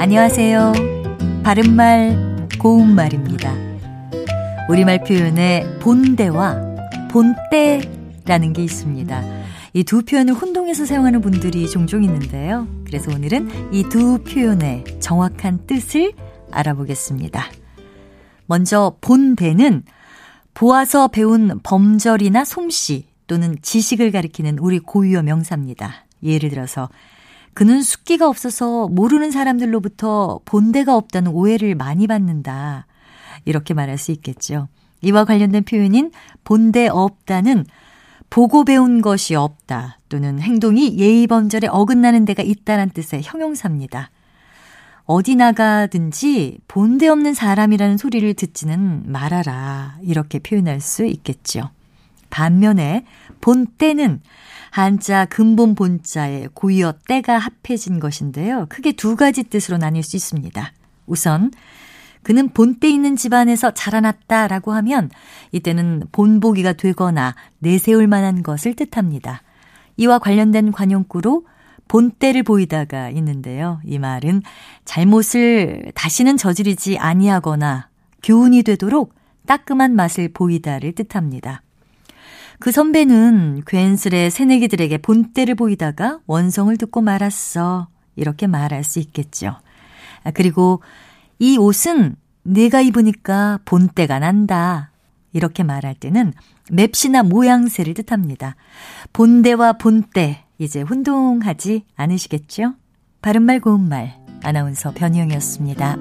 안녕하세요. 바른말, 고운말입니다. 우리말 표현에 본대와 본때라는 게 있습니다. 이 두 표현을 혼동해서 사용하는 분들이 종종 있는데요. 그래서 오늘은 이 두 표현의 정확한 뜻을 알아보겠습니다. 먼저 본대는 보아서 배운 범절이나 솜씨 또는 지식을 가리키는 우리 고유어 명사입니다. 예를 들어서 그는 숙기가 없어서 모르는 사람들로부터 본대가 없다는 오해를 많이 받는다. 이렇게 말할 수 있겠죠. 이와 관련된 표현인 본대 없다는 보고 배운 것이 없다 또는 행동이 예의 범절에 어긋나는 데가 있다는 뜻의 형용사입니다. 어디 나가든지 본대 없는 사람이라는 소리를 듣지는 말아라. 이렇게 표현할 수 있겠죠. 반면에 본때는 한자 근본 본자에 고이어 때가 합해진 것인데요. 크게 두 가지 뜻으로 나뉠 수 있습니다. 우선 그는 본때 있는 집안에서 자라났다라고 하면 이때는 본보기가 되거나 내세울 만한 것을 뜻합니다. 이와 관련된 관용구로 본때를 보이다가 있는데요. 이 말은 잘못을 다시는 저지르지 아니하거나 교훈이 되도록 따끔한 맛을 보이다를 뜻합니다. 그 선배는 괜스레 새내기들에게 본때를 보이다가 원성을 듣고 말았어. 이렇게 말할 수 있겠죠. 아, 그리고 이 옷은 내가 입으니까 본때가 난다. 이렇게 말할 때는 맵시나 모양새를 뜻합니다. 본대와 본때 이제 혼동하지 않으시겠죠? 바른말 고운말 아나운서 변희영이었습니다.